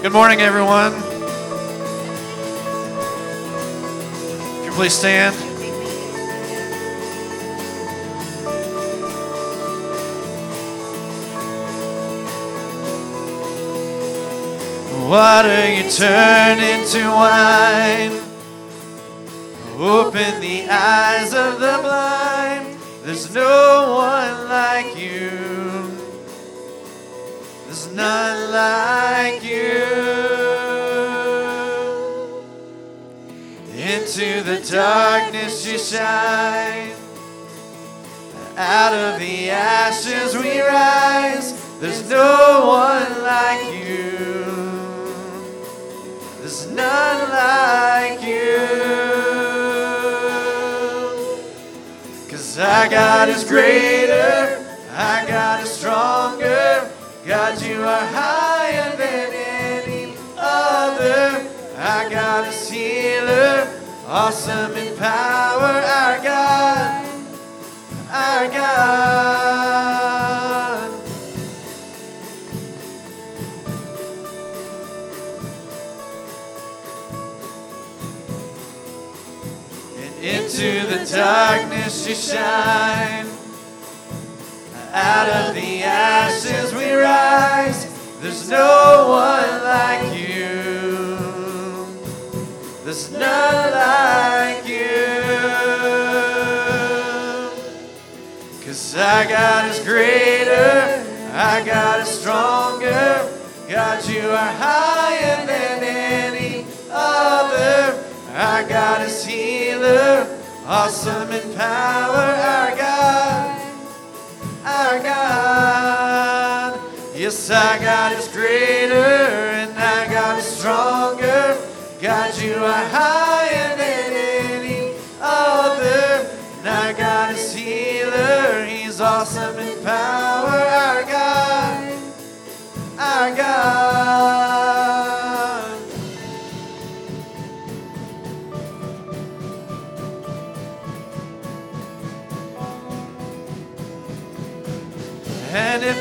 Good morning, everyone. If you please stand. Water you turn into wine. Open the eyes of the blind. There's no one like you. None like you. Into the darkness you shine. Out of the ashes we rise. There's no one like you. There's none like you. Cause our God is greater, our God is stronger. God, you are higher than any other. Our God is healer, awesome in power. Our God, our God. And into the darkness you shine. Out of the ashes we rise. There's no one like you. There's none like you. Cause our God is greater. Our God is stronger. God, you are higher than any other. Our God is healer. Awesome in power. Our God our God. Yes, our God is greater and our God is stronger. God, you are higher than any other. And our God is healer. He's awesome in power. Our God, our God.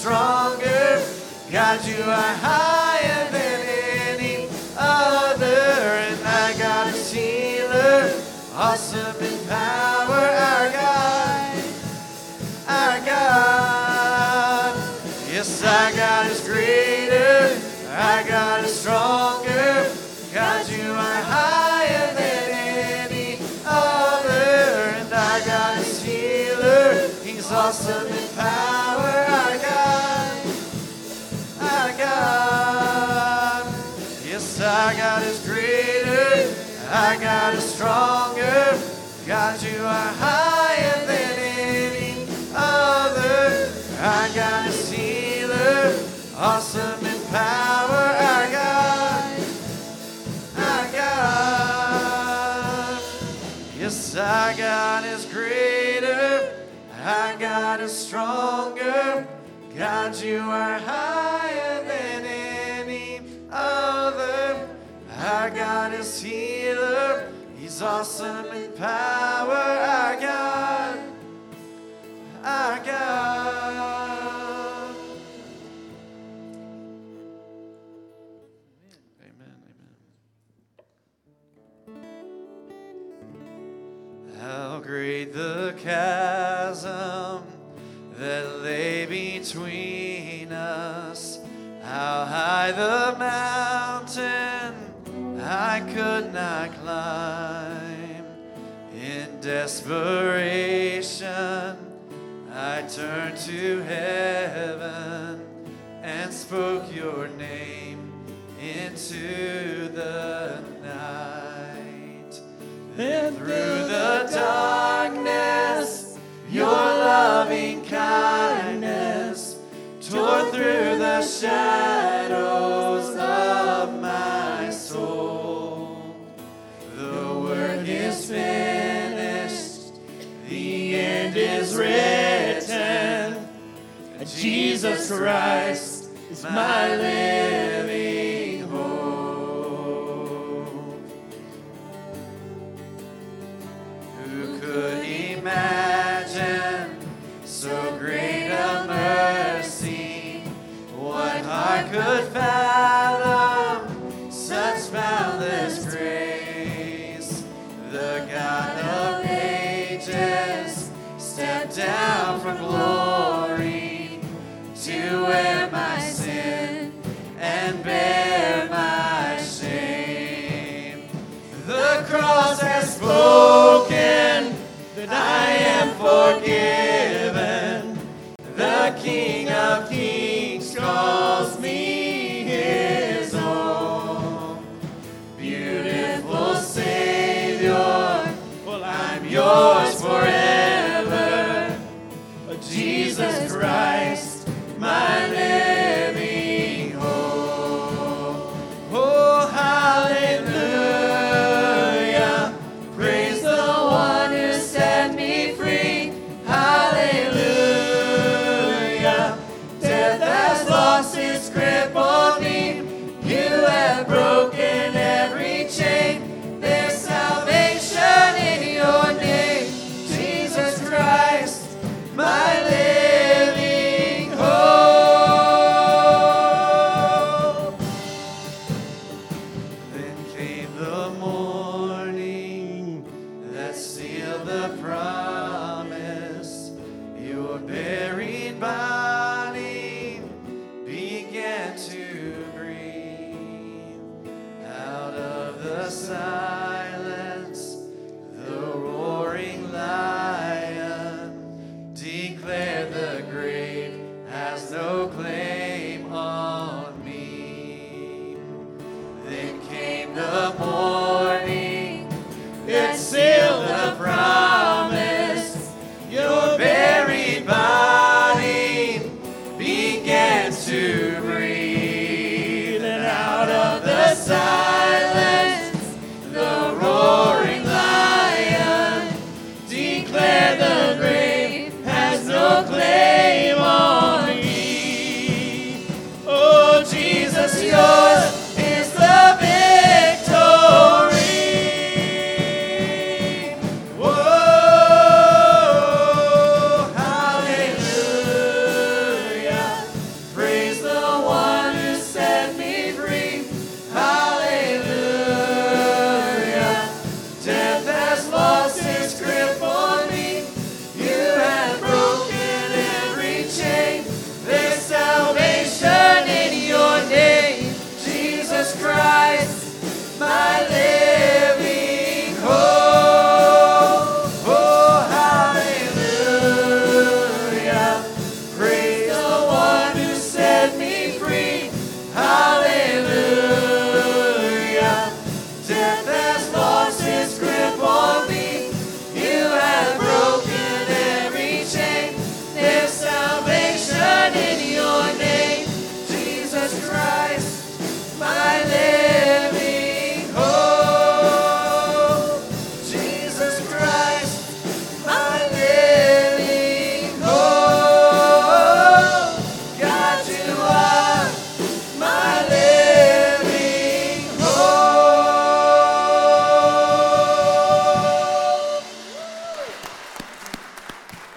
stronger. God, you are higher than any other. And our God is healer, awesome in power. Our God, our God. Yes, our God is greater, our God is stronger. God, you are higher than any other. And our God is healer, He's awesome our God is stronger. God, you are higher than any other. Our God is healer, awesome in power. Our God, our God. Yes, our God is greater, our God is stronger. God, you are higher Our God is healer, He's awesome in power. Our God, our God. Amen, amen. How great the chasm that lay between us. How high the mountain I could not climb. In desperation, I turned to heaven and spoke your name into the night. Then through the darkness, your loving kindness tore through the shadows. finished, the end is written. Jesus Christ is my living hope. Who could imagine so great a mercy? What heart could fathom? forgiven, the King of kings.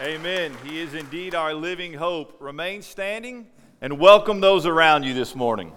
Amen. He is indeed our living hope. Remain standing and welcome those around you this morning.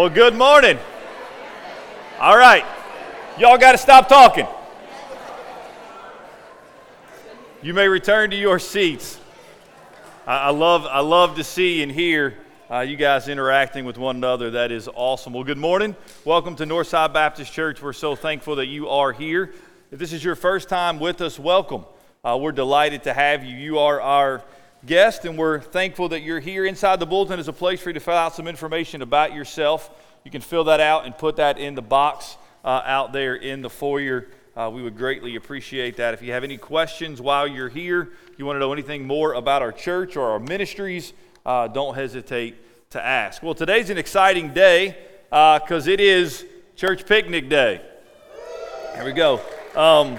Well, good morning. All right. Y'all got to stop talking. You may return to your seats. I, I love, I love to see and hear uh, you guys interacting with one another. That is awesome. Well, good morning. Welcome to Northside Baptist Church. We're so thankful that you are here. If this is your first time with us, welcome. Uh, we're delighted to have you. You are our guest, and we're thankful that you're here. Inside the bulletin is a place for you to fill out some information about yourself. You can fill that out and put that in the box uh, out there in the foyer. Uh, we would greatly appreciate that. If you have any questions while you're here, you want to know anything more about our church or our ministries, uh, don't hesitate to ask. Well, today's an exciting day because uh, it is church picnic day. Here we go. Um,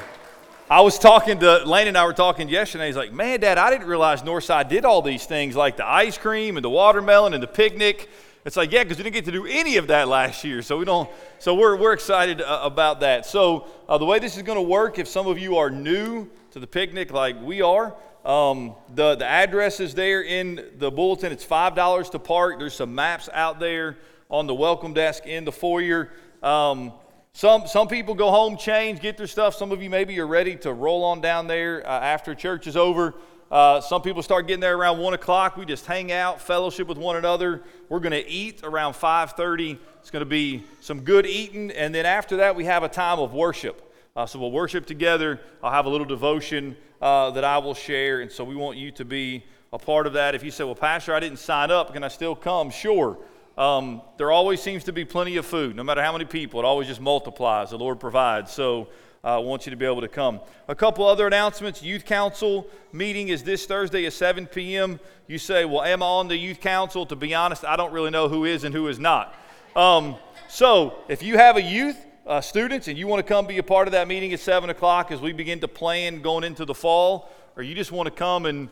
I was talking to Lane and I were talking yesterday. He's like, "Man, Dad, I didn't realize Northside did all these things like the ice cream and the watermelon and the picnic." It's like, yeah, because we didn't get to do any of that last year, so we don't. So we're we're excited uh, about that. So uh, the way this is going to work, if some of you are new to the picnic, like we are, um, the the address is there in the bulletin. It's five dollars to park. There's some maps out there on the welcome desk in the foyer. Um, some, some people go home, change, get their stuff. Some of you maybe are ready to roll on down there uh, after church is over. Uh, some people start getting there around 1 o'clock. We just hang out, fellowship with one another. We're going to eat around 5.30. It's going to be some good eating. And then after that, we have a time of worship. Uh, so we'll worship together. I'll have a little devotion uh, that I will share. And so we want you to be a part of that. If you say, well, Pastor, I didn't sign up, can I still come? Sure. Um, there always seems to be plenty of food. No matter how many people, it always just multiplies. The Lord provides. So uh, I want you to be able to come. A couple other announcements. Youth Council meeting is this Thursday at 7 p.m. You say, Well, am I on the Youth Council? To be honest, I don't really know who is and who is not. Um, so if you have a youth, uh, students, and you want to come be a part of that meeting at 7 o'clock as we begin to plan going into the fall, or you just want to come and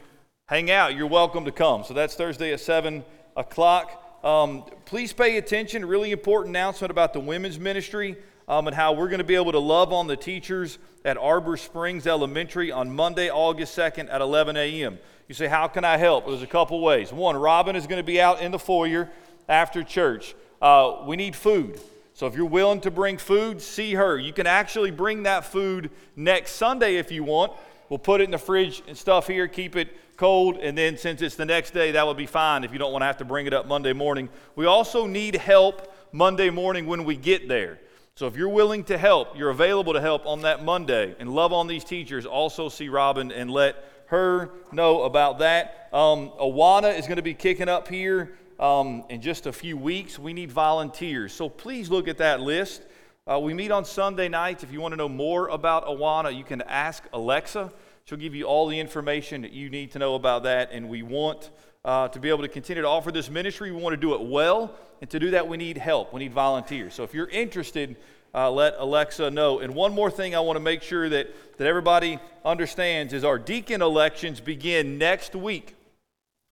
hang out, you're welcome to come. So that's Thursday at 7 o'clock. Um, please pay attention. Really important announcement about the women's ministry um, and how we're going to be able to love on the teachers at Arbor Springs Elementary on Monday, August 2nd at 11 a.m. You say, How can I help? There's a couple ways. One, Robin is going to be out in the foyer after church. Uh, we need food. So if you're willing to bring food, see her. You can actually bring that food next Sunday if you want. We'll put it in the fridge and stuff here, keep it cold, and then since it's the next day, that would be fine if you don't want to have to bring it up Monday morning. We also need help Monday morning when we get there. So if you're willing to help, you're available to help on that Monday and love on these teachers, also see Robin and let her know about that. Um, Awana is going to be kicking up here um, in just a few weeks. We need volunteers. So please look at that list. Uh, we meet on Sunday nights. If you want to know more about Awana, you can ask Alexa. She'll give you all the information that you need to know about that. And we want uh, to be able to continue to offer this ministry. We want to do it well. And to do that, we need help. We need volunteers. So if you're interested, uh, let Alexa know. And one more thing I want to make sure that, that everybody understands is our deacon elections begin next week.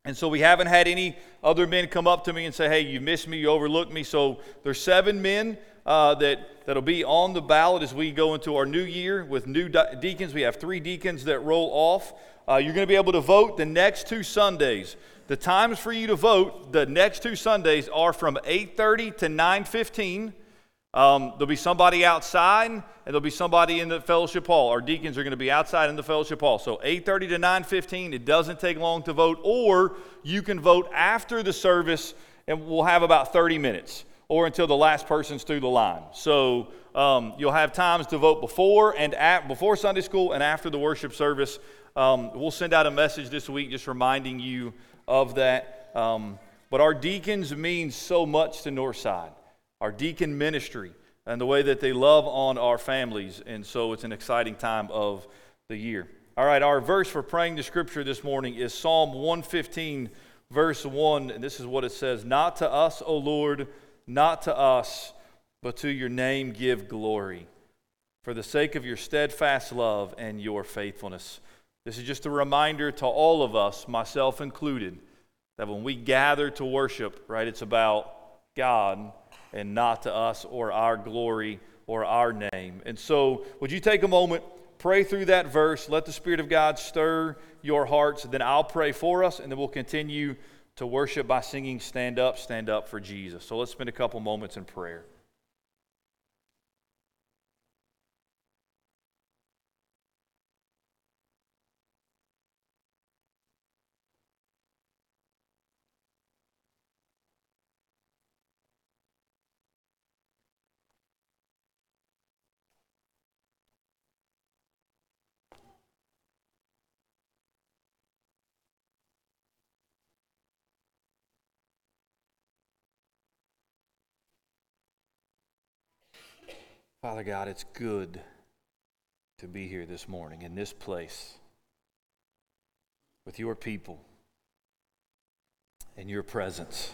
And so we haven't had any other men come up to me and say, hey, you missed me, you overlooked me. So there's seven men uh, that, that'll be on the ballot as we go into our new year with new deacons. We have three deacons that roll off. Uh, you're going to be able to vote the next two Sundays. The times for you to vote the next two Sundays are from 8:30 to 9:15. Um, there'll be somebody outside, and there'll be somebody in the fellowship hall. Our deacons are going to be outside in the fellowship hall. So 8:30 to 9:15. It doesn't take long to vote, or you can vote after the service, and we'll have about 30 minutes or until the last person's through the line. So um, you'll have times to vote before and at, before Sunday school and after the worship service. Um, we'll send out a message this week just reminding you of that. Um, but our deacons mean so much to Northside, our deacon ministry, and the way that they love on our families. And so it's an exciting time of the year. All right, our verse for praying the scripture this morning is Psalm 115, verse 1. And this is what it says Not to us, O Lord not to us, but to your name give glory, for the sake of your steadfast love and your faithfulness. This is just a reminder to all of us, myself included, that when we gather to worship, right, it's about God and not to us or our glory or our name. And so, would you take a moment, pray through that verse, let the Spirit of God stir your hearts, then I'll pray for us, and then we'll continue to worship by singing Stand Up, Stand Up for Jesus. So let's spend a couple moments in prayer. Father God, it's good to be here this morning in this place with your people in your presence.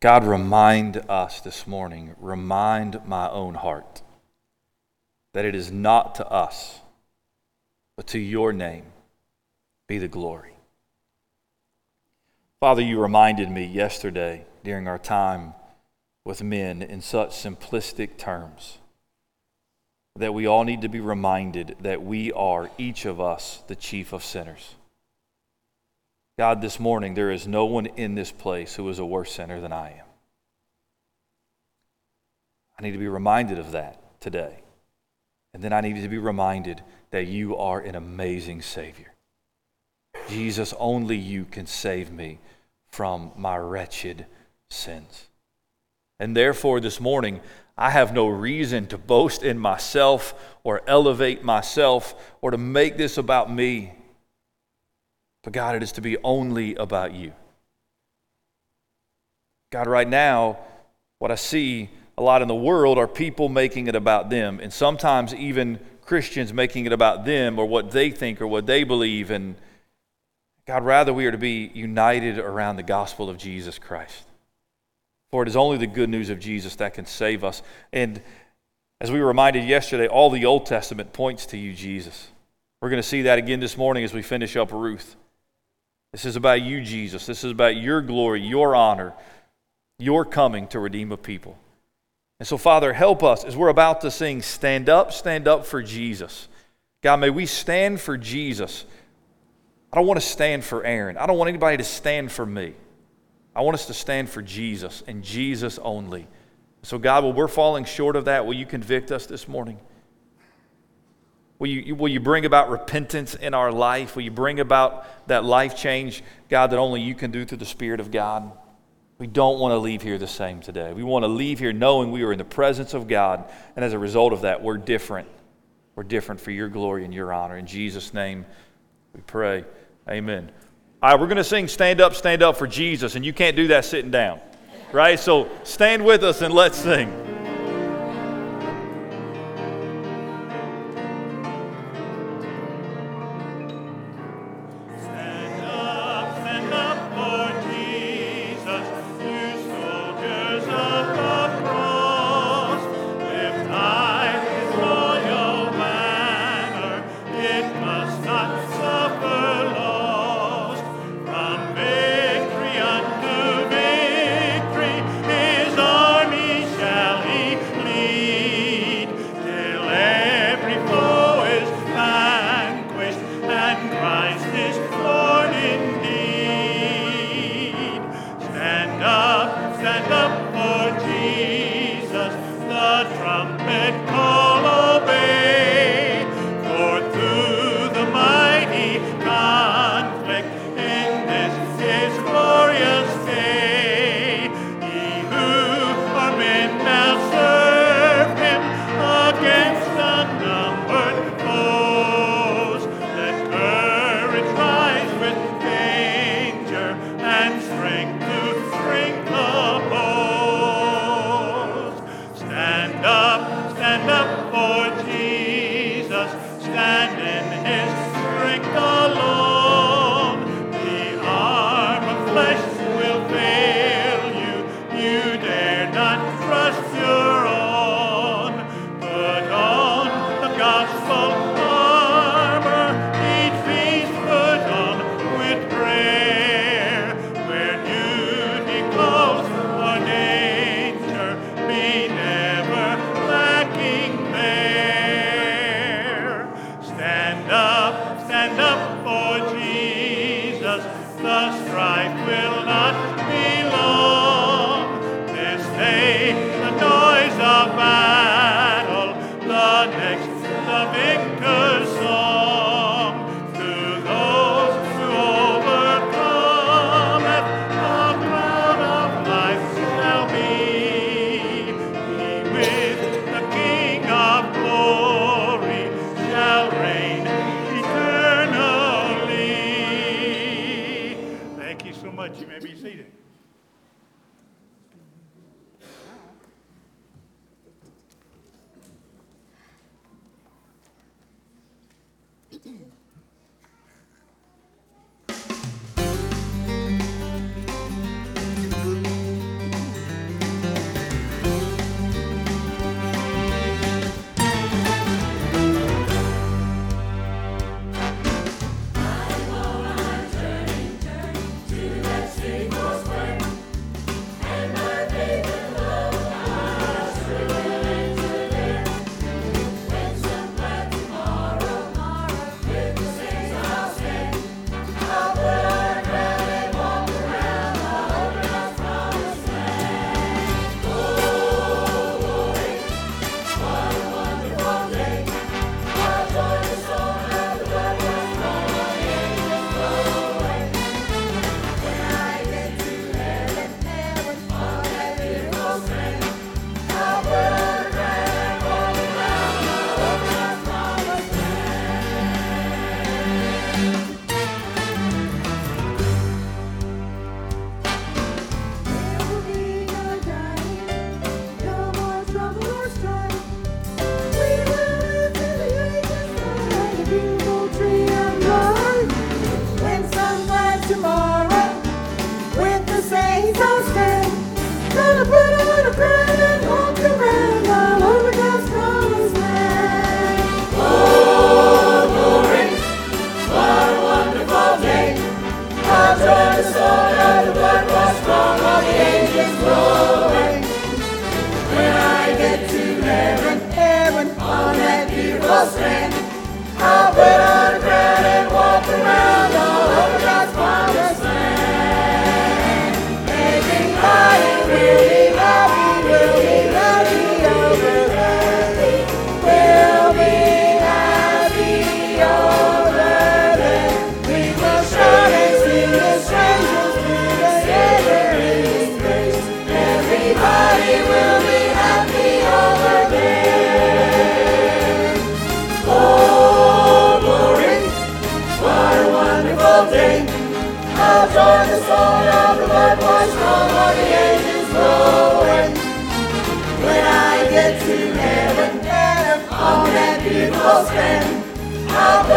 God, remind us this morning, remind my own heart that it is not to us, but to your name be the glory. Father, you reminded me yesterday during our time with men in such simplistic terms that we all need to be reminded that we are, each of us, the chief of sinners. God, this morning, there is no one in this place who is a worse sinner than I am. I need to be reminded of that today. And then I need to be reminded that you are an amazing Savior. Jesus, only you can save me from my wretched sins. And therefore, this morning, I have no reason to boast in myself or elevate myself or to make this about me. But God, it is to be only about you. God, right now, what I see a lot in the world are people making it about them, and sometimes even Christians making it about them or what they think or what they believe. And God, rather, we are to be united around the gospel of Jesus Christ. For it is only the good news of Jesus that can save us. And as we were reminded yesterday, all the Old Testament points to you, Jesus. We're going to see that again this morning as we finish up Ruth. This is about you, Jesus. This is about your glory, your honor, your coming to redeem a people. And so, Father, help us as we're about to sing, Stand Up, Stand Up for Jesus. God, may we stand for Jesus. I don't want to stand for Aaron. I don't want anybody to stand for me. I want us to stand for Jesus and Jesus only. So, God, while we're falling short of that, will you convict us this morning? Will you, will you bring about repentance in our life? Will you bring about that life change, God, that only you can do through the Spirit of God? We don't want to leave here the same today. We want to leave here knowing we are in the presence of God, and as a result of that, we're different. We're different for your glory and your honor. In Jesus' name, we pray. Amen. All right, we're going to sing Stand Up, Stand Up for Jesus, and you can't do that sitting down, right? So stand with us and let's sing.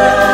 Burning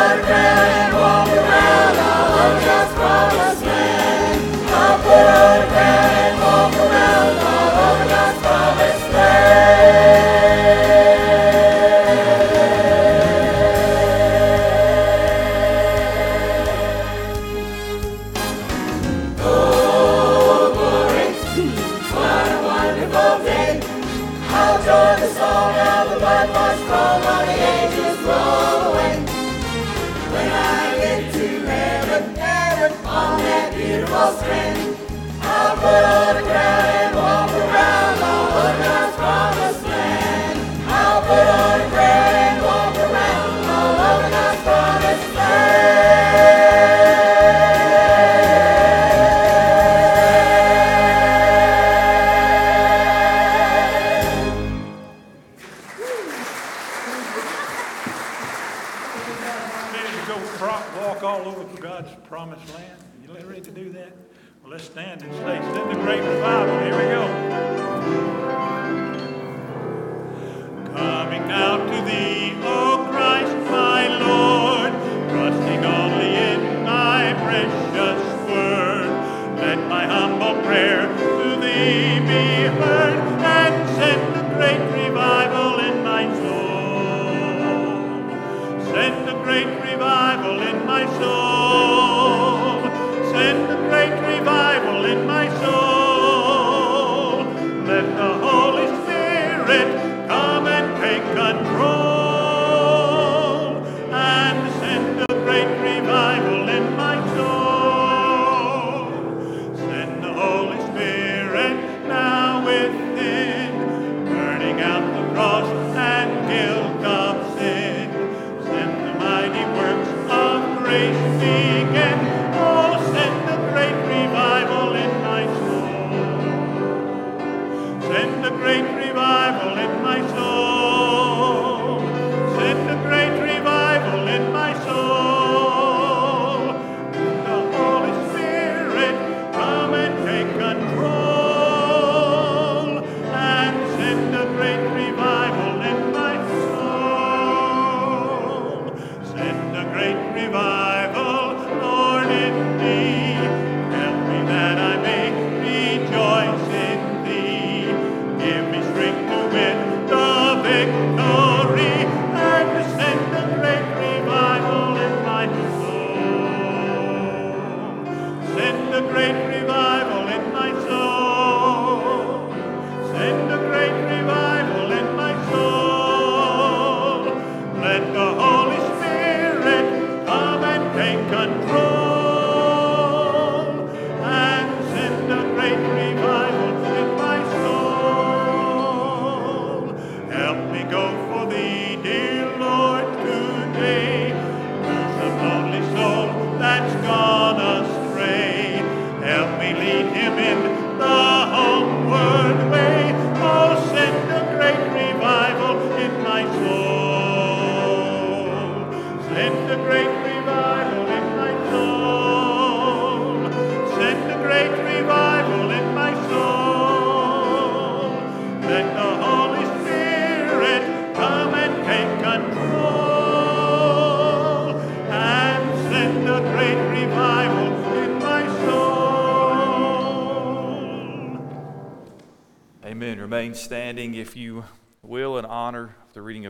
standing,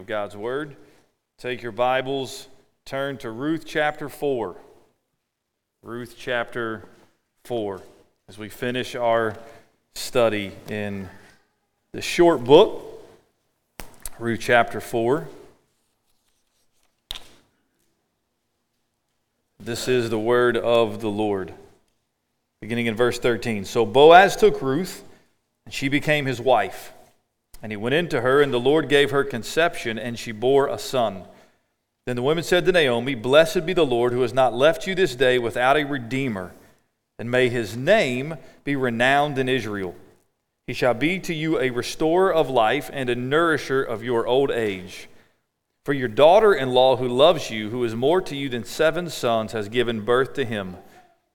God's Word. Take your Bibles, turn to Ruth chapter 4. Ruth chapter 4. As we finish our study in the short book, Ruth chapter 4. This is the word of the Lord. Beginning in verse 13. So Boaz took Ruth, and she became his wife. And he went in to her, and the Lord gave her conception, and she bore a son. Then the women said to Naomi, Blessed be the Lord who has not left you this day without a redeemer, and may his name be renowned in Israel. He shall be to you a restorer of life and a nourisher of your old age. For your daughter in law, who loves you, who is more to you than seven sons, has given birth to him.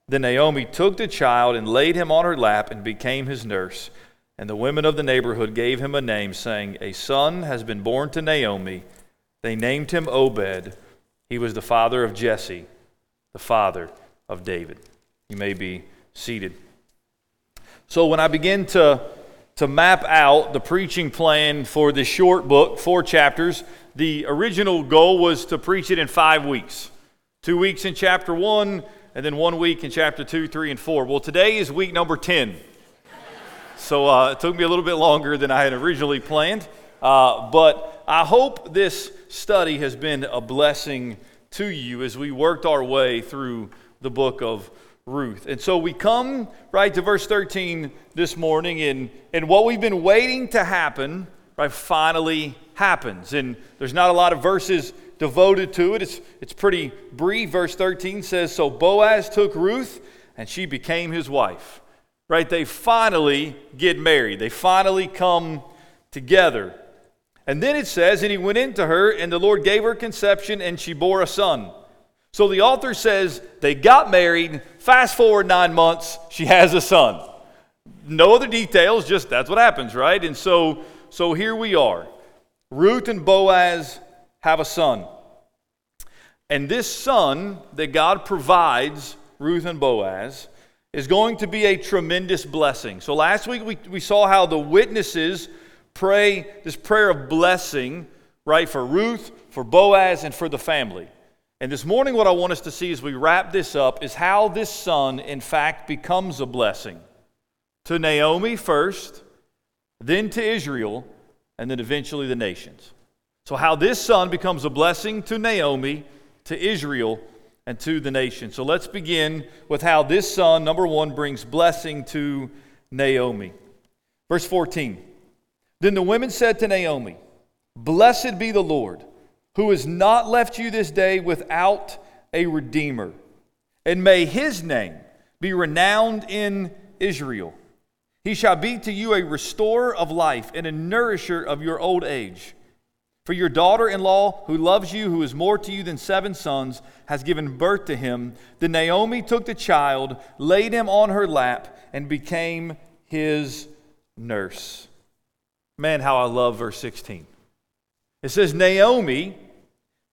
Then Naomi took the child and laid him on her lap and became his nurse. And the women of the neighborhood gave him a name, saying, A son has been born to Naomi. They named him Obed. He was the father of Jesse, the father of David. You may be seated. So, when I begin to, to map out the preaching plan for this short book, four chapters, the original goal was to preach it in five weeks two weeks in chapter one, and then one week in chapter two, three, and four. Well, today is week number 10. So uh, it took me a little bit longer than I had originally planned. Uh, but I hope this study has been a blessing to you as we worked our way through the book of Ruth. And so we come right to verse 13 this morning, and, and what we've been waiting to happen, right, finally happens. And there's not a lot of verses devoted to it, it's, it's pretty brief. Verse 13 says So Boaz took Ruth, and she became his wife right? They finally get married, they finally come together. And then it says, and he went into her, and the Lord gave her conception, and she bore a son. So the author says they got married. Fast forward nine months, she has a son. No other details, just that's what happens, right? And so, so here we are. Ruth and Boaz have a son. And this son that God provides Ruth and Boaz is going to be a tremendous blessing. So last week we, we saw how the witnesses pray this prayer of blessing, right, for Ruth, for Boaz, and for the family. And this morning, what I want us to see as we wrap this up is how this son, in fact, becomes a blessing to Naomi first, then to Israel, and then eventually the nations. So, how this son becomes a blessing to Naomi, to Israel, and to the nation. So let's begin with how this son, number one, brings blessing to Naomi. Verse 14 Then the women said to Naomi, Blessed be the Lord, who has not left you this day without a redeemer, and may his name be renowned in Israel. He shall be to you a restorer of life and a nourisher of your old age. For your daughter in law, who loves you, who is more to you than seven sons, has given birth to him. Then Naomi took the child, laid him on her lap, and became his nurse. Man, how I love verse 16. It says, Naomi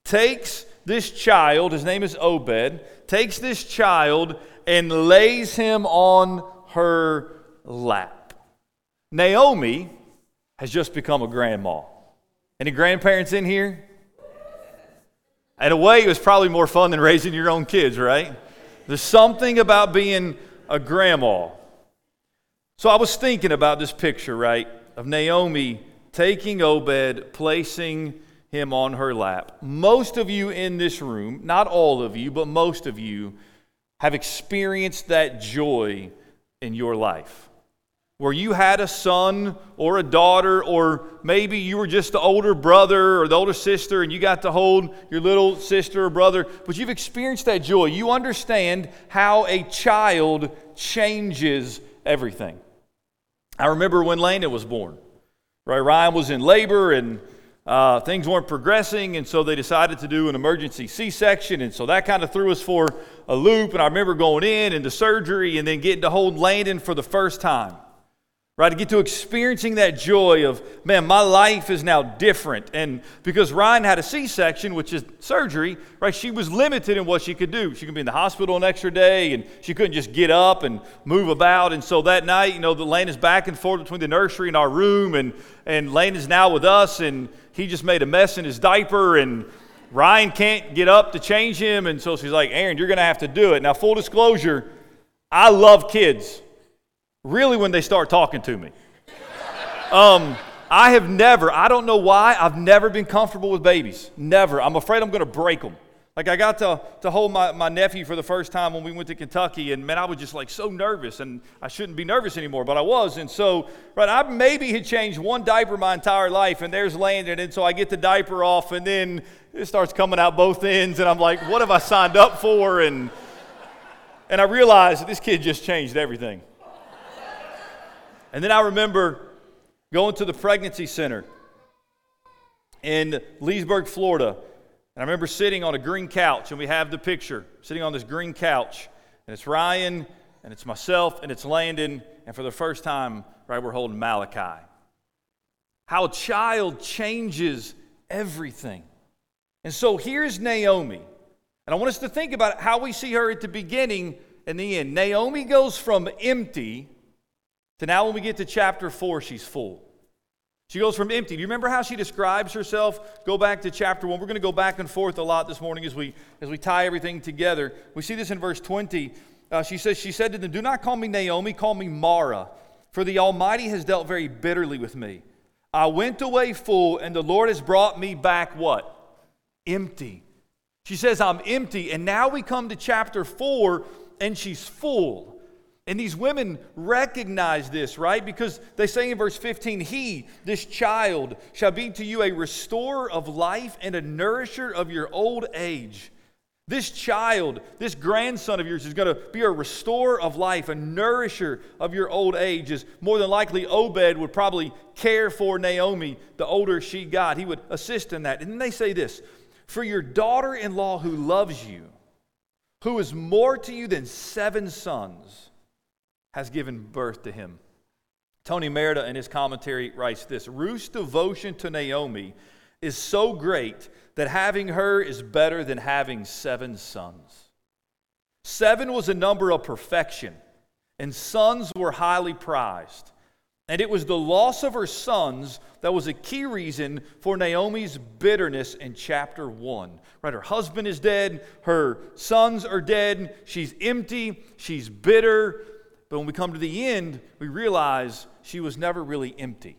takes this child, his name is Obed, takes this child and lays him on her lap. Naomi has just become a grandma. Any grandparents in here? In a way, it was probably more fun than raising your own kids, right? There's something about being a grandma. So I was thinking about this picture, right, of Naomi taking Obed, placing him on her lap. Most of you in this room, not all of you, but most of you, have experienced that joy in your life. Where you had a son or a daughter, or maybe you were just the older brother or the older sister and you got to hold your little sister or brother, but you've experienced that joy. You understand how a child changes everything. I remember when Lena was born. Right, Ryan was in labor and uh, things weren't progressing, and so they decided to do an emergency C section. And so that kind of threw us for a loop. And I remember going in and the surgery and then getting to hold Landon for the first time. Right, to get to experiencing that joy of, man, my life is now different. And because Ryan had a C section, which is surgery, right, she was limited in what she could do. She could be in the hospital an extra day and she couldn't just get up and move about. And so that night, you know, the lane is back and forth between the nursery and our room. And, and Lane is now with us and he just made a mess in his diaper. And Ryan can't get up to change him. And so she's like, Aaron, you're going to have to do it. Now, full disclosure, I love kids really when they start talking to me. Um, I have never, I don't know why, I've never been comfortable with babies. Never. I'm afraid I'm going to break them. Like, I got to, to hold my, my nephew for the first time when we went to Kentucky, and man, I was just like so nervous, and I shouldn't be nervous anymore, but I was. And so, right, I maybe had changed one diaper my entire life, and there's Landon, and so I get the diaper off, and then it starts coming out both ends, and I'm like, what have I signed up for? And, and I realized this kid just changed everything. And then I remember going to the pregnancy center in Leesburg, Florida. And I remember sitting on a green couch, and we have the picture sitting on this green couch. And it's Ryan, and it's myself, and it's Landon. And for the first time, right, we're holding Malachi. How a child changes everything. And so here's Naomi. And I want us to think about how we see her at the beginning and the end. Naomi goes from empty to now, when we get to chapter 4, she's full. She goes from empty. Do you remember how she describes herself? Go back to chapter 1. We're going to go back and forth a lot this morning as we, as we tie everything together. We see this in verse 20. Uh, she says, She said to them, Do not call me Naomi, call me Mara, for the Almighty has dealt very bitterly with me. I went away full, and the Lord has brought me back what? Empty. She says, I'm empty. And now we come to chapter 4, and she's full. And these women recognize this, right? Because they say in verse 15, He, this child, shall be to you a restorer of life and a nourisher of your old age. This child, this grandson of yours, is going to be a restorer of life, a nourisher of your old age. Is more than likely Obed would probably care for Naomi the older she got. He would assist in that. And then they say this For your daughter in law who loves you, who is more to you than seven sons, has given birth to him. Tony Merida, in his commentary, writes this Ruth's devotion to Naomi is so great that having her is better than having seven sons. Seven was a number of perfection, and sons were highly prized. And it was the loss of her sons that was a key reason for Naomi's bitterness in chapter 1. Right? Her husband is dead, her sons are dead, she's empty, she's bitter, but when we come to the end, we realize she was never really empty.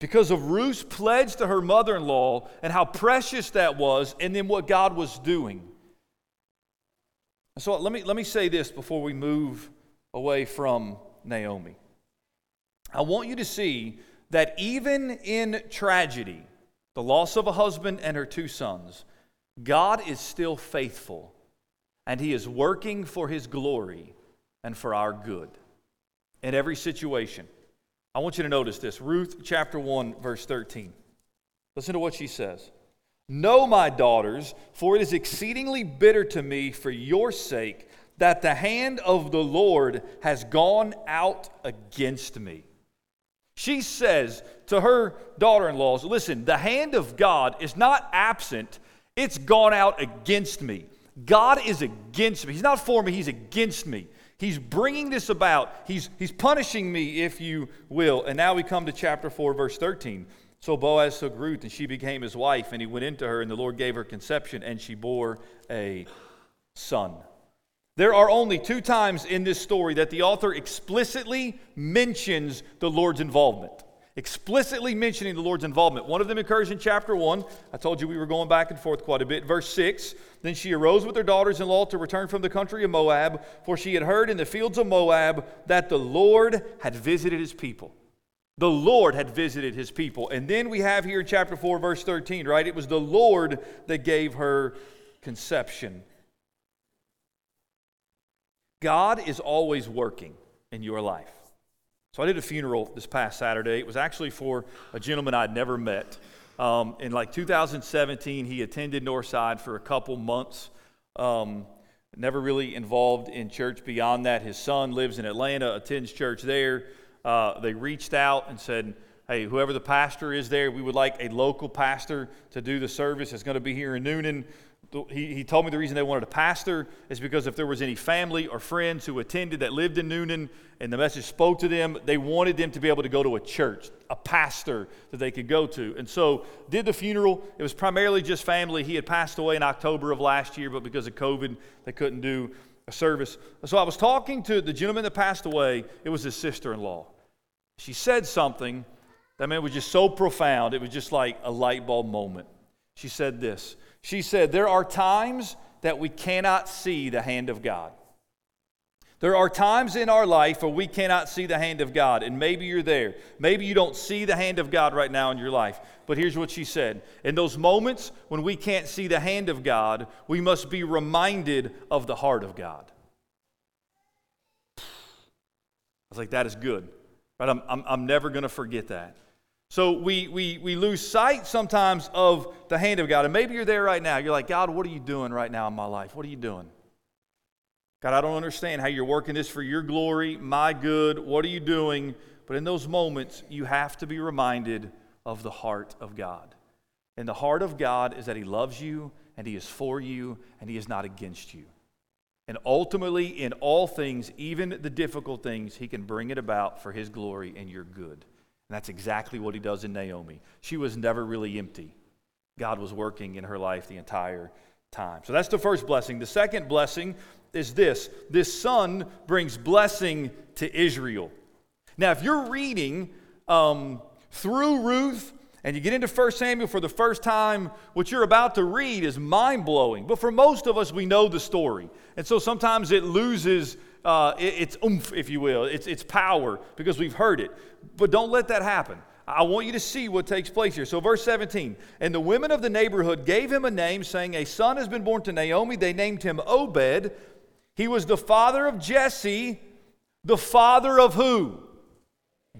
Because of Ruth's pledge to her mother in law and how precious that was, and then what God was doing. So let me, let me say this before we move away from Naomi. I want you to see that even in tragedy, the loss of a husband and her two sons, God is still faithful and He is working for His glory and for our good in every situation. I want you to notice this Ruth chapter 1, verse 13. Listen to what she says. Know, my daughters, for it is exceedingly bitter to me for your sake that the hand of the Lord has gone out against me. She says to her daughter in laws, Listen, the hand of God is not absent, it's gone out against me. God is against me. He's not for me, He's against me. He's bringing this about. He's, he's punishing me, if you will. And now we come to chapter 4, verse 13. So Boaz took Ruth, and she became his wife, and he went into her, and the Lord gave her conception, and she bore a son. There are only two times in this story that the author explicitly mentions the Lord's involvement. Explicitly mentioning the Lord's involvement. One of them occurs in chapter 1. I told you we were going back and forth quite a bit. Verse 6 Then she arose with her daughters in law to return from the country of Moab, for she had heard in the fields of Moab that the Lord had visited his people. The Lord had visited his people. And then we have here in chapter 4, verse 13, right? It was the Lord that gave her conception. God is always working in your life. So I did a funeral this past Saturday. It was actually for a gentleman I'd never met. Um, in like 2017, he attended Northside for a couple months. Um, never really involved in church beyond that. His son lives in Atlanta, attends church there. Uh, they reached out and said, Hey, whoever the pastor is there, we would like a local pastor to do the service. It's going to be here in Newnan he, he told me the reason they wanted a pastor is because if there was any family or friends who attended that lived in Newnan and the message spoke to them, they wanted them to be able to go to a church, a pastor that they could go to. And so did the funeral. It was primarily just family. He had passed away in October of last year, but because of COVID, they couldn't do a service. So I was talking to the gentleman that passed away. It was his sister-in-law. She said something that man was just so profound. It was just like a light bulb moment. She said this. She said, There are times that we cannot see the hand of God. There are times in our life where we cannot see the hand of God, and maybe you're there. Maybe you don't see the hand of God right now in your life. But here's what she said In those moments when we can't see the hand of God, we must be reminded of the heart of God. I was like, That is good. Right? I'm, I'm, I'm never going to forget that. So we, we, we lose sight sometimes of the hand of God. And maybe you're there right now. You're like, God, what are you doing right now in my life? What are you doing? God, I don't understand how you're working this for your glory, my good. What are you doing? But in those moments, you have to be reminded of the heart of God. And the heart of God is that He loves you, and He is for you, and He is not against you. And ultimately, in all things, even the difficult things, He can bring it about for His glory and your good. And that's exactly what he does in Naomi. She was never really empty. God was working in her life the entire time. So that's the first blessing. The second blessing is this this son brings blessing to Israel. Now, if you're reading um, through Ruth and you get into 1 Samuel for the first time, what you're about to read is mind blowing. But for most of us, we know the story. And so sometimes it loses uh, it, its oomph, if you will, its, its power, because we've heard it. But don't let that happen. I want you to see what takes place here. So, verse 17, and the women of the neighborhood gave him a name, saying, A son has been born to Naomi. They named him Obed. He was the father of Jesse, the father of who?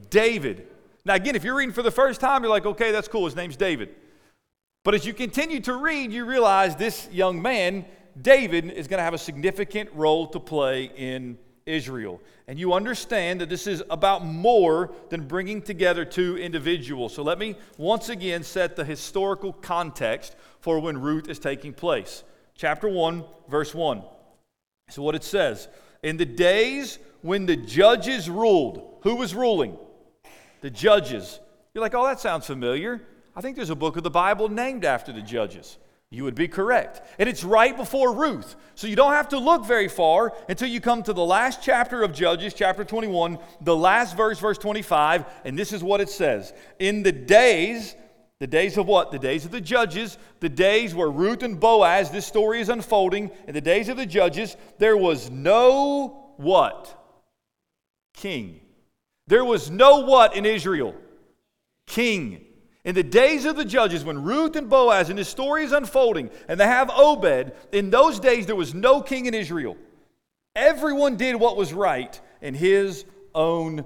David. Now, again, if you're reading for the first time, you're like, okay, that's cool. His name's David. But as you continue to read, you realize this young man David is going to have a significant role to play in Israel. And you understand that this is about more than bringing together two individuals. So let me once again set the historical context for when Ruth is taking place. Chapter 1, verse 1. So, what it says In the days when the judges ruled, who was ruling? The judges. You're like, oh, that sounds familiar. I think there's a book of the Bible named after the judges. You would be correct. And it's right before Ruth. So you don't have to look very far until you come to the last chapter of Judges, chapter 21, the last verse, verse 25, and this is what it says. In the days, the days of what? The days of the judges, the days where Ruth and Boaz, this story is unfolding, in the days of the judges, there was no what? King. There was no what in Israel? king. In the days of the judges, when Ruth and Boaz and this story is unfolding, and they have Obed, in those days there was no king in Israel. Everyone did what was right in his own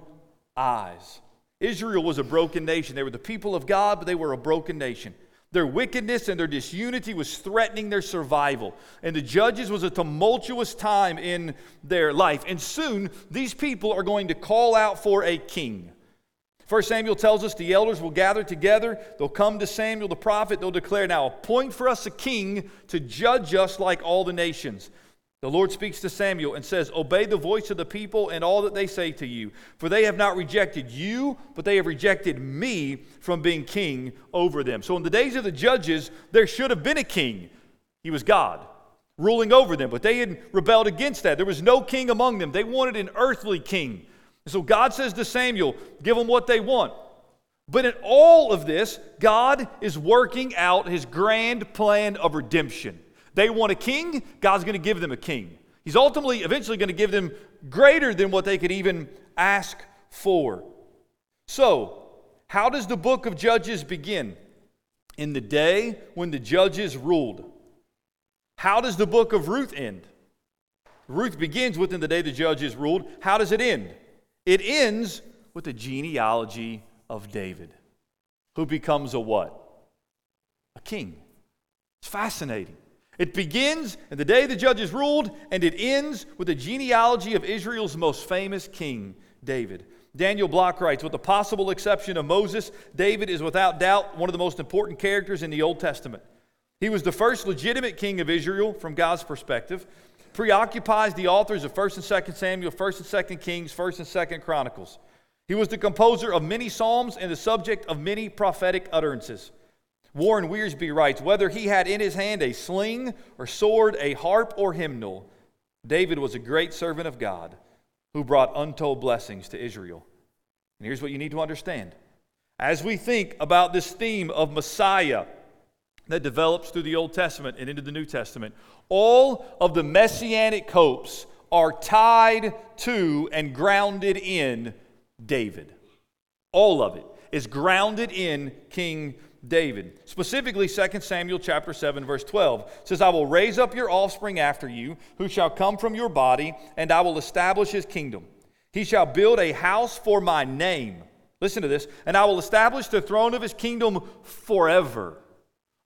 eyes. Israel was a broken nation. They were the people of God, but they were a broken nation. Their wickedness and their disunity was threatening their survival. And the judges was a tumultuous time in their life. And soon, these people are going to call out for a king. First Samuel tells us the elders will gather together. They'll come to Samuel the prophet. They'll declare, Now appoint for us a king to judge us like all the nations. The Lord speaks to Samuel and says, Obey the voice of the people and all that they say to you, for they have not rejected you, but they have rejected me from being king over them. So in the days of the judges, there should have been a king. He was God ruling over them, but they had rebelled against that. There was no king among them. They wanted an earthly king. And so God says to Samuel, Give them what they want. But in all of this, God is working out his grand plan of redemption. They want a king, God's going to give them a king. He's ultimately, eventually, going to give them greater than what they could even ask for. So, how does the book of Judges begin? In the day when the judges ruled. How does the book of Ruth end? Ruth begins within the day the judges ruled. How does it end? It ends with the genealogy of David, who becomes a what? A king. It's fascinating. It begins in the day the judges ruled, and it ends with the genealogy of Israel's most famous king, David. Daniel Block writes With the possible exception of Moses, David is without doubt one of the most important characters in the Old Testament. He was the first legitimate king of Israel from God's perspective, preoccupies the authors of 1st and 2nd Samuel, 1st and 2nd Kings, 1st and 2nd Chronicles. He was the composer of many psalms and the subject of many prophetic utterances. Warren Wiersbe writes Whether he had in his hand a sling or sword, a harp or hymnal, David was a great servant of God who brought untold blessings to Israel. And here's what you need to understand. As we think about this theme of Messiah that develops through the Old Testament and into the New Testament, all of the messianic hopes are tied to and grounded in David. All of it is grounded in King David. Specifically, 2 Samuel chapter 7 verse 12 says, "I will raise up your offspring after you, who shall come from your body, and I will establish his kingdom. He shall build a house for my name." Listen to this, "and I will establish the throne of his kingdom forever."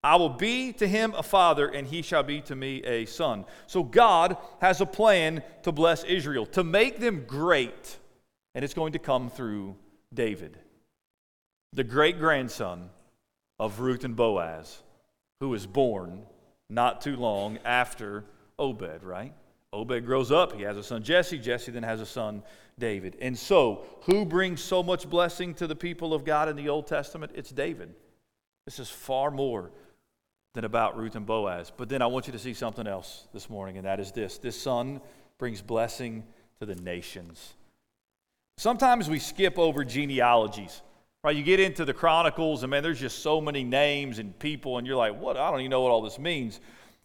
I will be to him a father, and he shall be to me a son. So God has a plan to bless Israel, to make them great, and it's going to come through David, the great grandson of Ruth and Boaz, who was born not too long after Obed, right? Obed grows up, he has a son Jesse, Jesse then has a son David. And so, who brings so much blessing to the people of God in the Old Testament? It's David. This is far more than about Ruth and Boaz. But then I want you to see something else this morning, and that is this this son brings blessing to the nations. Sometimes we skip over genealogies. Right, you get into the Chronicles, and man, there's just so many names and people, and you're like, what? I don't even know what all this means.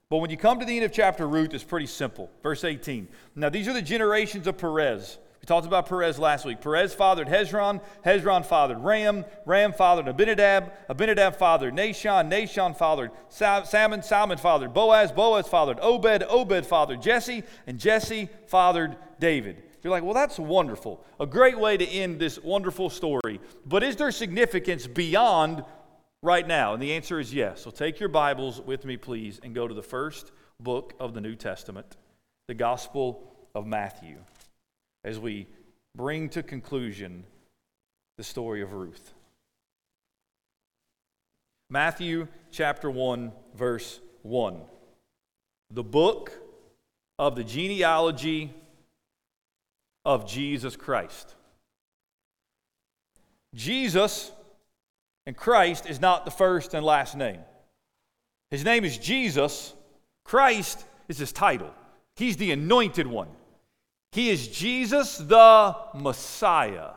But when you come to the end of chapter Ruth, it's pretty simple. Verse 18. Now, these are the generations of Perez. We talked about Perez last week. Perez fathered Hezron, Hezron fathered Ram, Ram fathered Amminadab, Amminadab fathered Nahshon, Nahshon fathered Salmon, Salmon fathered Boaz, Boaz fathered Obed, Obed fathered Jesse, and Jesse fathered David. You're like, well, that's wonderful. A great way to end this wonderful story. But is there significance beyond right now? And the answer is yes. So take your Bibles with me, please, and go to the first book of the New Testament, the Gospel of Matthew, as we bring to conclusion the story of Ruth. Matthew chapter 1, verse 1. The book of the genealogy of Jesus Christ. Jesus and Christ is not the first and last name. His name is Jesus. Christ is his title. He's the anointed one. He is Jesus the Messiah.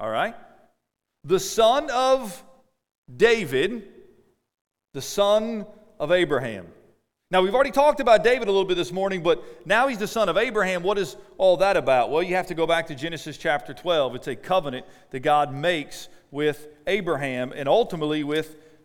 All right? The son of David, the son of Abraham. Now, we've already talked about David a little bit this morning, but now he's the son of Abraham. What is all that about? Well, you have to go back to Genesis chapter 12. It's a covenant that God makes with Abraham and ultimately with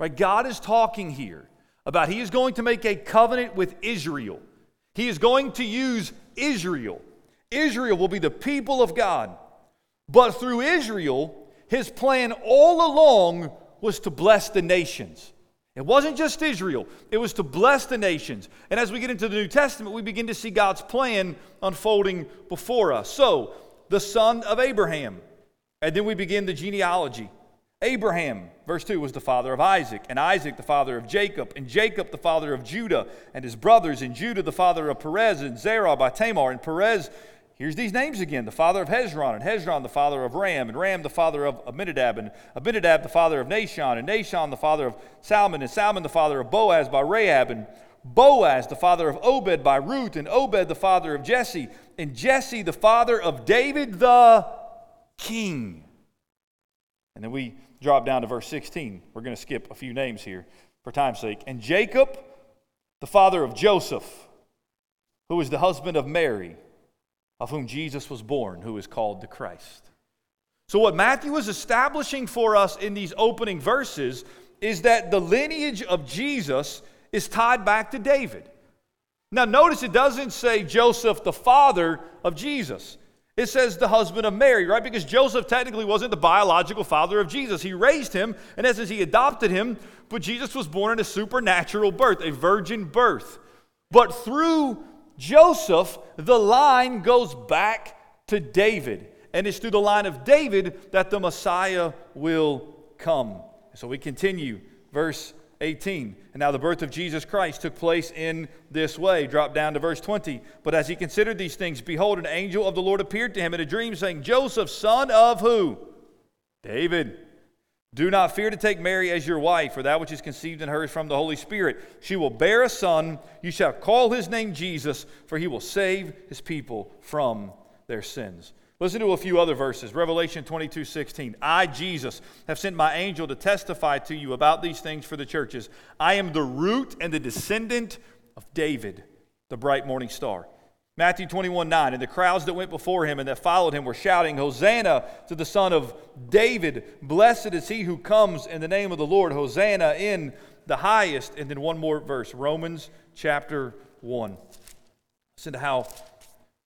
Right? God is talking here about He is going to make a covenant with Israel. He is going to use Israel. Israel will be the people of God. But through Israel, His plan all along was to bless the nations. It wasn't just Israel, it was to bless the nations. And as we get into the New Testament, we begin to see God's plan unfolding before us. So, the son of Abraham. And then we begin the genealogy. Abraham, verse 2, was the father of Isaac, and Isaac the father of Jacob, and Jacob the father of Judah and his brothers, and Judah the father of Perez and Zerah by Tamar, and Perez, here's these names again, the father of Hezron, and Hezron the father of Ram, and Ram the father of Amminadab, and Amminadab the father of Nahshon, and Nahshon the father of Salmon, and Salmon the father of Boaz by Rahab, and Boaz the father of Obed by Ruth, and Obed the father of Jesse, and Jesse the father of David the king. And then we drop down to verse 16. We're going to skip a few names here for time's sake. And Jacob, the father of Joseph, who was the husband of Mary, of whom Jesus was born, who is called the Christ. So, what Matthew is establishing for us in these opening verses is that the lineage of Jesus is tied back to David. Now, notice it doesn't say Joseph, the father of Jesus. It says the husband of Mary, right? Because Joseph technically wasn't the biological father of Jesus. He raised him, in essence, he adopted him, but Jesus was born in a supernatural birth, a virgin birth. But through Joseph, the line goes back to David. And it's through the line of David that the Messiah will come. So we continue, verse 18. And now the birth of Jesus Christ took place in this way. Drop down to verse 20. But as he considered these things, behold, an angel of the Lord appeared to him in a dream, saying, Joseph, son of who? David. Do not fear to take Mary as your wife, for that which is conceived in her is from the Holy Spirit. She will bear a son. You shall call his name Jesus, for he will save his people from their sins. Listen to a few other verses. Revelation 22 16. I, Jesus, have sent my angel to testify to you about these things for the churches. I am the root and the descendant of David, the bright morning star. Matthew 21 9. And the crowds that went before him and that followed him were shouting, Hosanna to the Son of David. Blessed is he who comes in the name of the Lord. Hosanna in the highest. And then one more verse Romans chapter 1. Listen to how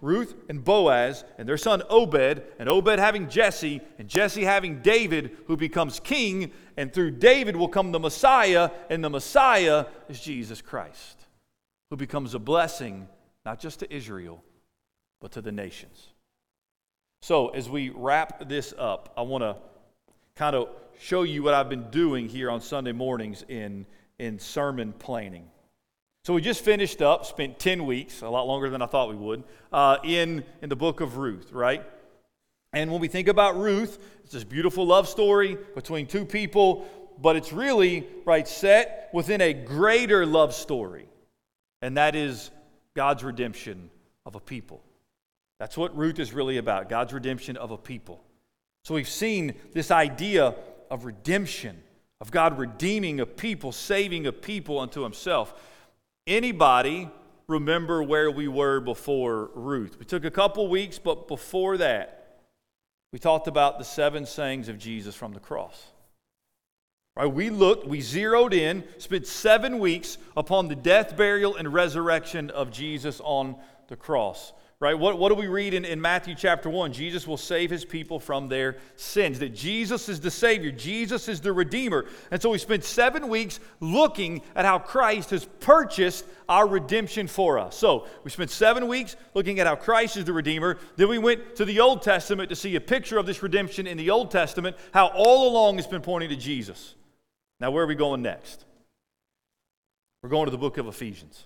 Ruth and Boaz and their son Obed, and Obed having Jesse, and Jesse having David, who becomes king, and through David will come the Messiah, and the Messiah is Jesus Christ, who becomes a blessing not just to Israel, but to the nations. So, as we wrap this up, I want to kind of show you what I've been doing here on Sunday mornings in, in sermon planning. So we just finished up, spent 10 weeks, a lot longer than I thought we would, uh, in, in the book of Ruth, right? And when we think about Ruth, it's this beautiful love story between two people, but it's really, right, set within a greater love story, and that is God's redemption of a people. That's what Ruth is really about God's redemption of a people. So we've seen this idea of redemption, of God redeeming a people, saving a people unto himself. Anybody remember where we were before Ruth? We took a couple weeks, but before that, we talked about the seven sayings of Jesus from the cross. Right, we looked, we zeroed in, spent seven weeks upon the death, burial, and resurrection of Jesus on the cross. right? What, what do we read in, in Matthew chapter 1? Jesus will save his people from their sins, that Jesus is the Savior, Jesus is the Redeemer. And so we spent seven weeks looking at how Christ has purchased our redemption for us. So we spent seven weeks looking at how Christ is the Redeemer. Then we went to the Old Testament to see a picture of this redemption in the Old Testament, how all along it's been pointing to Jesus. Now, where are we going next? We're going to the book of Ephesians.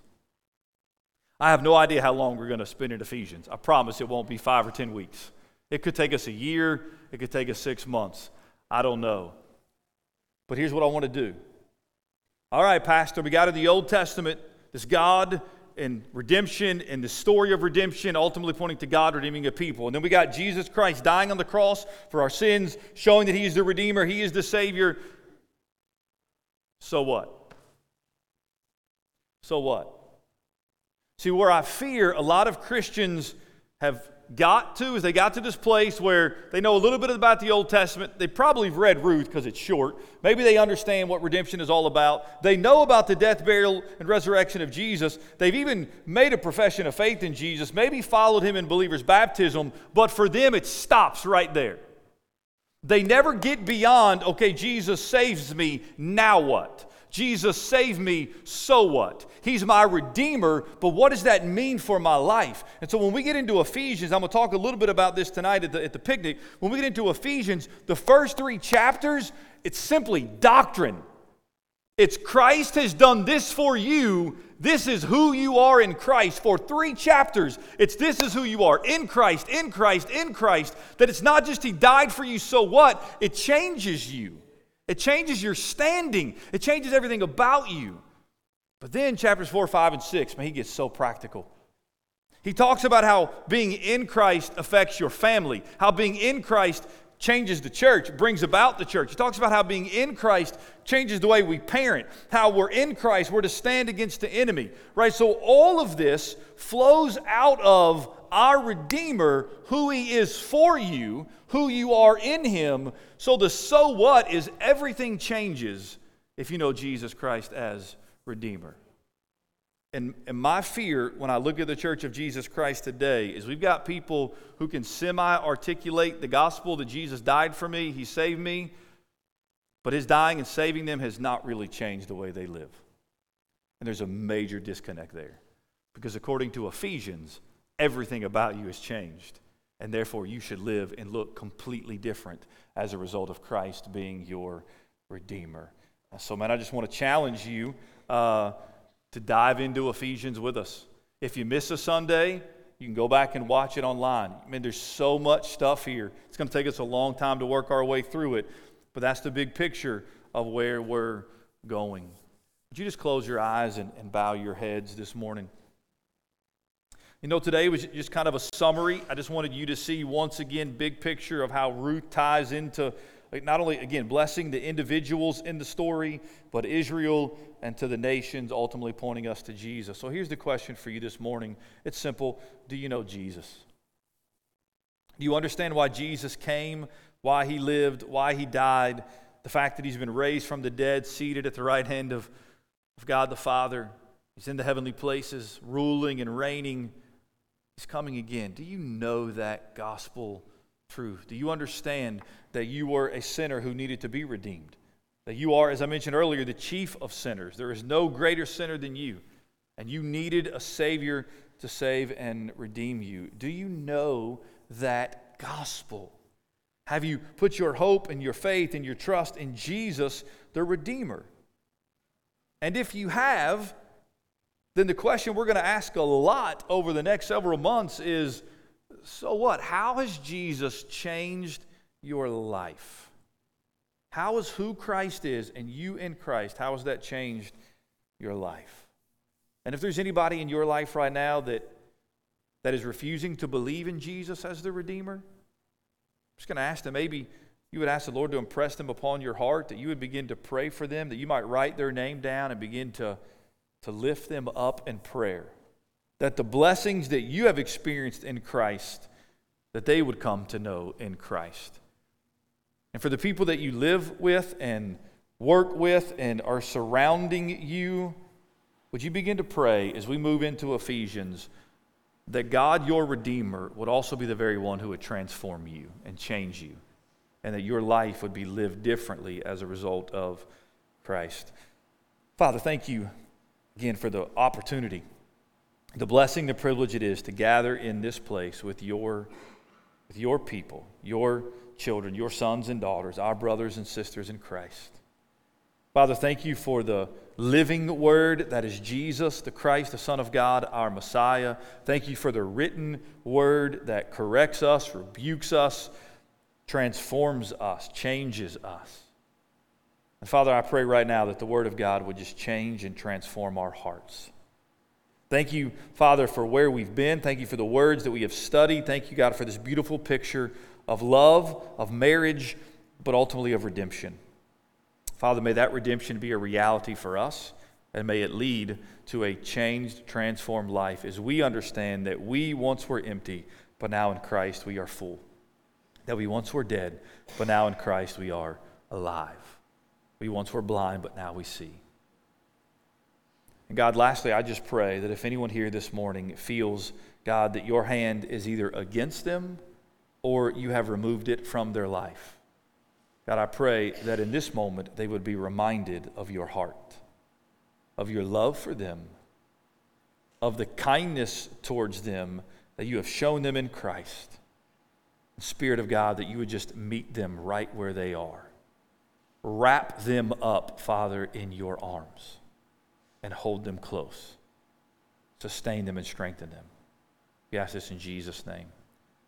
I have no idea how long we're going to spend in Ephesians. I promise it won't be five or 10 weeks. It could take us a year, it could take us six months. I don't know. But here's what I want to do. All right, Pastor, we got to the Old Testament, this God and redemption and the story of redemption, ultimately pointing to God redeeming a people. And then we got Jesus Christ dying on the cross for our sins, showing that He is the Redeemer, He is the Savior. So what? So what? See, where I fear a lot of Christians have got to is they got to this place where they know a little bit about the Old Testament. They probably have read Ruth because it's short. Maybe they understand what redemption is all about. They know about the death, burial, and resurrection of Jesus. They've even made a profession of faith in Jesus, maybe followed him in believer's baptism, but for them it stops right there. They never get beyond, okay, Jesus saves me, now what? Jesus saved me, so what? He's my Redeemer, but what does that mean for my life? And so when we get into Ephesians, I'm going to talk a little bit about this tonight at the, at the picnic. When we get into Ephesians, the first three chapters, it's simply doctrine. It's Christ has done this for you. This is who you are in Christ. For three chapters, it's this is who you are in Christ, in Christ, in Christ. That it's not just He died for you, so what? It changes you. It changes your standing, it changes everything about you. But then, chapters 4, 5, and 6, man, he gets so practical. He talks about how being in Christ affects your family, how being in Christ changes the church, brings about the church. He talks about how being in Christ changes the way we parent, how we're in Christ, we're to stand against the enemy, right? So all of this flows out of our Redeemer, who He is for you, who you are in Him. So the so what is everything changes if you know Jesus Christ as Redeemer. And, and my fear when I look at the church of Jesus Christ today is we've got people who can semi articulate the gospel that Jesus died for me, He saved me, but His dying and saving them has not really changed the way they live. And there's a major disconnect there. Because according to Ephesians, everything about you has changed. And therefore, you should live and look completely different as a result of Christ being your Redeemer. So, man, I just want to challenge you uh, to dive into Ephesians with us. If you miss a Sunday, you can go back and watch it online. I mean, there's so much stuff here. It's going to take us a long time to work our way through it, but that's the big picture of where we're going. Would you just close your eyes and, and bow your heads this morning? You know, today was just kind of a summary. I just wanted you to see once again big picture of how Ruth ties into not only again blessing the individuals in the story, but Israel and to the nations, ultimately pointing us to Jesus. So here's the question for you this morning. It's simple. Do you know Jesus? Do you understand why Jesus came, why he lived, why he died, the fact that he's been raised from the dead, seated at the right hand of, of God the Father? He's in the heavenly places, ruling and reigning He's coming again. Do you know that gospel truth? Do you understand that you were a sinner who needed to be redeemed? That you are, as I mentioned earlier, the chief of sinners. There is no greater sinner than you. And you needed a Savior to save and redeem you. Do you know that gospel? Have you put your hope and your faith and your trust in Jesus, the Redeemer? And if you have, then the question we're going to ask a lot over the next several months is so what? How has Jesus changed your life? How is who Christ is and you in Christ, how has that changed your life? And if there's anybody in your life right now that, that is refusing to believe in Jesus as the Redeemer, I'm just going to ask them maybe you would ask the Lord to impress them upon your heart, that you would begin to pray for them, that you might write their name down and begin to to lift them up in prayer. That the blessings that you have experienced in Christ, that they would come to know in Christ. And for the people that you live with and work with and are surrounding you, would you begin to pray as we move into Ephesians that God, your Redeemer, would also be the very one who would transform you and change you, and that your life would be lived differently as a result of Christ. Father, thank you again for the opportunity, the blessing, the privilege it is to gather in this place with your, with your people, your children, your sons and daughters, our brothers and sisters in Christ. Father, thank you for the living word that is Jesus, the Christ, the Son of God, our Messiah. Thank you for the written word that corrects us, rebukes us, transforms us, changes us. And Father, I pray right now that the word of God would just change and transform our hearts. Thank you, Father, for where we've been. Thank you for the words that we have studied. Thank you, God, for this beautiful picture of love, of marriage, but ultimately of redemption. Father, may that redemption be a reality for us, and may it lead to a changed, transformed life as we understand that we once were empty, but now in Christ we are full. That we once were dead, but now in Christ we are alive. We once were blind, but now we see. And God, lastly, I just pray that if anyone here this morning feels, God, that your hand is either against them or you have removed it from their life, God, I pray that in this moment they would be reminded of your heart, of your love for them, of the kindness towards them that you have shown them in Christ. Spirit of God, that you would just meet them right where they are. Wrap them up, Father, in your arms and hold them close. Sustain them and strengthen them. We ask this in Jesus' name.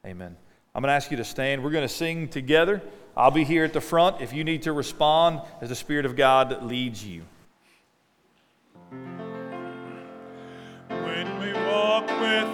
Amen. I'm going to ask you to stand. We're going to sing together. I'll be here at the front if you need to respond as the Spirit of God leads you. When we walk with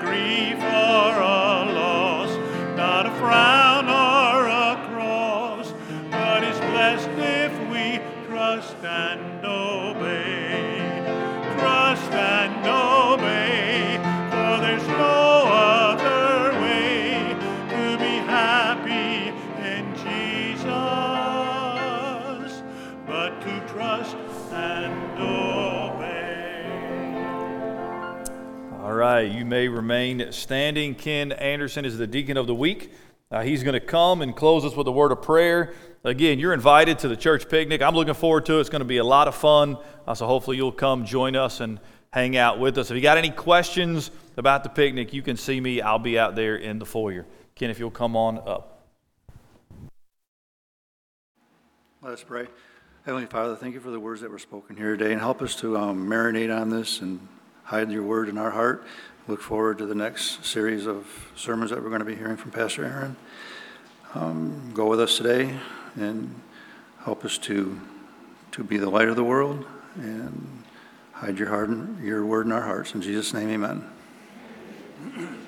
grief you may remain standing. Ken Anderson is the deacon of the week. Uh, he's going to come and close us with a word of prayer. Again, you're invited to the church picnic. I'm looking forward to it. It's going to be a lot of fun. Uh, so hopefully you'll come join us and hang out with us. If you got any questions about the picnic, you can see me. I'll be out there in the foyer. Ken, if you'll come on up. Let us pray. Heavenly Father, thank you for the words that were spoken here today and help us to um, marinate on this and hide your word in our heart. Look forward to the next series of sermons that we're going to be hearing from Pastor Aaron. Um, go with us today and help us to, to be the light of the world and hide your, heart, your word in our hearts. In Jesus' name, amen.